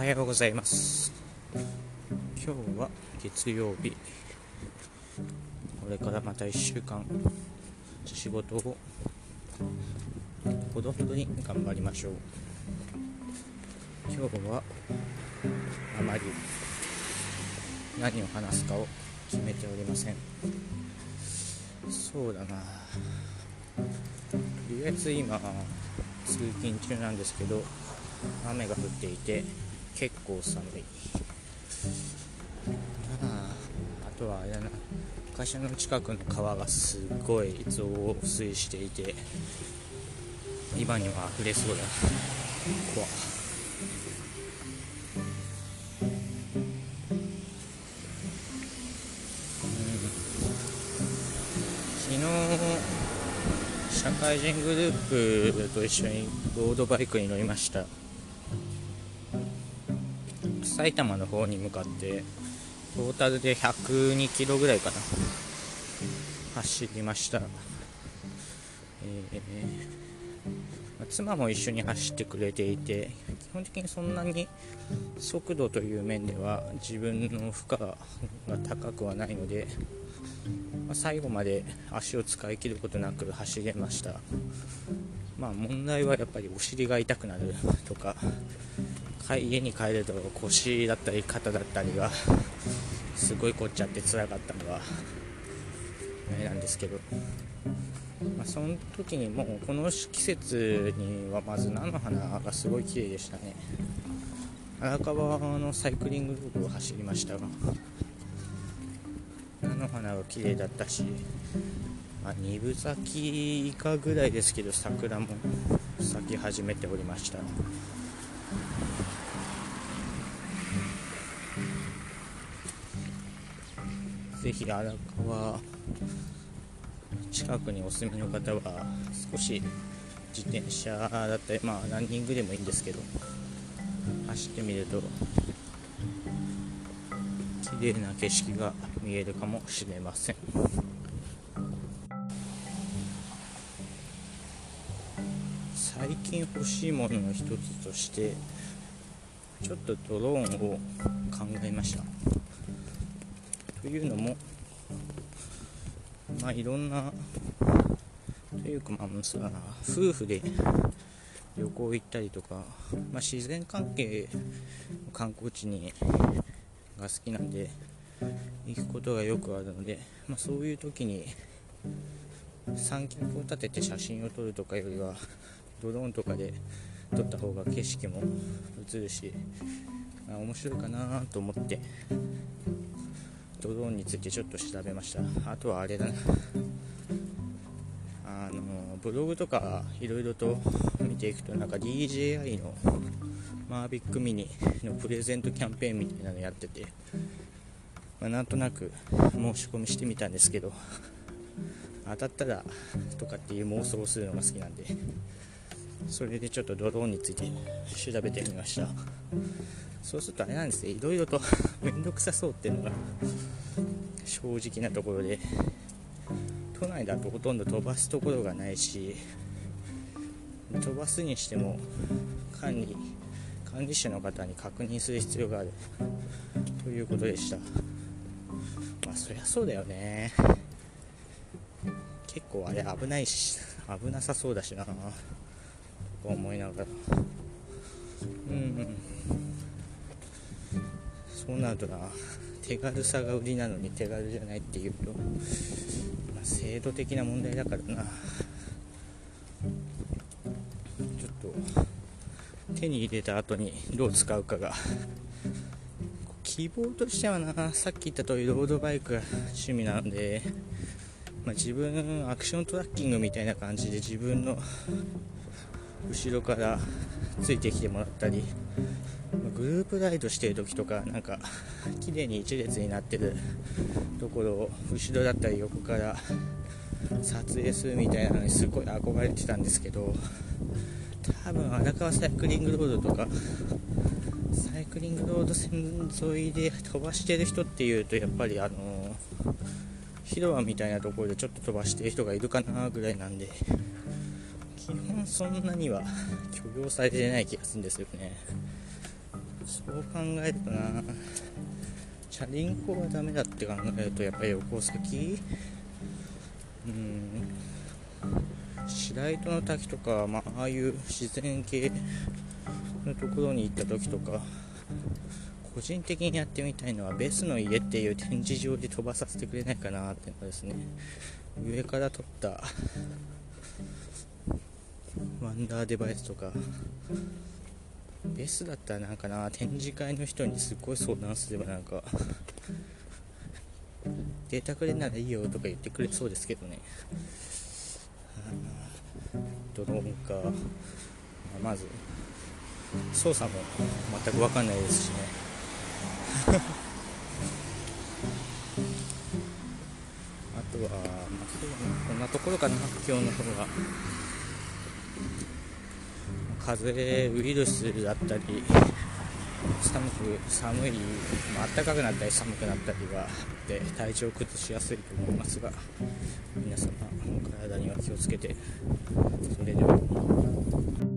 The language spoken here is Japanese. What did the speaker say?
はようございます。今日は月曜日。これからまた1週間仕事をほどほどに頑張りましょう。今日はあまり何を話すかを決めておりません。そうだな。とりあえず今通勤中なんですけど雨が降っていて結構寒い。ああとはあれだな会社の近くの川がすごい増水していて今には溢れそうだ。怖昨日社会人グループと一緒にロードバイクに乗りました。埼玉の方に向かってトータルで102キロぐらいかな。走りました、えー、妻も一緒に走ってくれていて基本的にそんなに速度という面では自分の負荷が高くはないので、ま、最後まで足を使い切ることなく走れました。まあ問題はやっぱりお尻が痛くなるとか家に帰ると腰だったり肩だったりがすごい凝っちゃって辛かったのはあれなんですけど、まあ、その時にもうこの季節にはまず菜の花がすごい綺麗でしたね。荒川のサイクリングロードを走りましたが菜の花が綺麗だったし、まあ、二分咲き以下ぐらいですけど桜も咲き始めておりました。ぜひ荒川近くにお住みの方は少し自転車だったりまあランニングでもいいんですけど走ってみると綺麗な景色が見えるかもしれません。近欲しいものの一つとしてちょっとドローンを考えました。というのも、まあ、いろんな、というか、まあ、さ夫婦で旅行行ったりとか、まあ、自然関係観光地にが好きなんで行くことがよくあるので、まあ、そういう時に三脚を立てて写真を撮るとかよりはドローンとかで撮った方が景色も映るし、あ、面白いかなと思ってドローンについてちょっと調べました。あとはあれだな。あのブログとかいろいろと見ていくとなんか DJI のマービックミニのプレゼントキャンペーンみたいなのやってて、まあ、なんとなく申し込みしてみたんですけど当たったらとかっていう妄想をするのが好きなんでそれでちょっとドローンについて調べてみました。そうするとあれなんですねいろいろと 面倒くさそうっていうのが正直なところで都内だとほとんど飛ばすところがないし飛ばすにしても管理管理者の方に確認する必要がある。ということでした。まあそりゃそうだよね。結構あれ危ないし危なさそうだしな。と思いながら。うんそうなるとな手軽さが売りなのに手軽じゃないっていうと、まあ、制度的な問題だからな。ちょっと手に入れた後にどう使うかが希望としてはなさっき言った通りロードバイクが趣味なので、まあ、自分アクショントラッキングみたいな感じで自分の後ろからついてきてもらったりグループライドしてる時とかなんか綺麗に一列になってるところを後ろだったり横から撮影するみたいなのにすごい憧れてたんですけど多分荒川サイクリングロードとかサイクリングロード線沿いで飛ばしてる人っていうとやっぱりあの広場みたいなところでちょっと飛ばしてる人がいるかなぐらいなんでそんなには許容されてない気がするんですよね。そう考えるとな。チャリンコはダメだって考えるとやっぱり横先うん。白糸の滝とか、まああいう自然系のところに行った時とか個人的にやってみたいのはベスの家っていう展示場で飛ばさせてくれないかなっていうのですね。上から撮ったワンダーデバイスとか。ベースだったらなんかな展示会の人にすっごい相談すればなんか。データくれならいいよとか言ってくれそうですけどね。ドローンか。まあ、まず操作も全く分かんないですしね。あとは、まあ、こんなところかな今日の方が。風邪ウイルスだったり寒く寒い、まあ暖かくなったり寒くなったりがあって体調を崩しやすいと思いますが皆様体には気をつけてそれでは。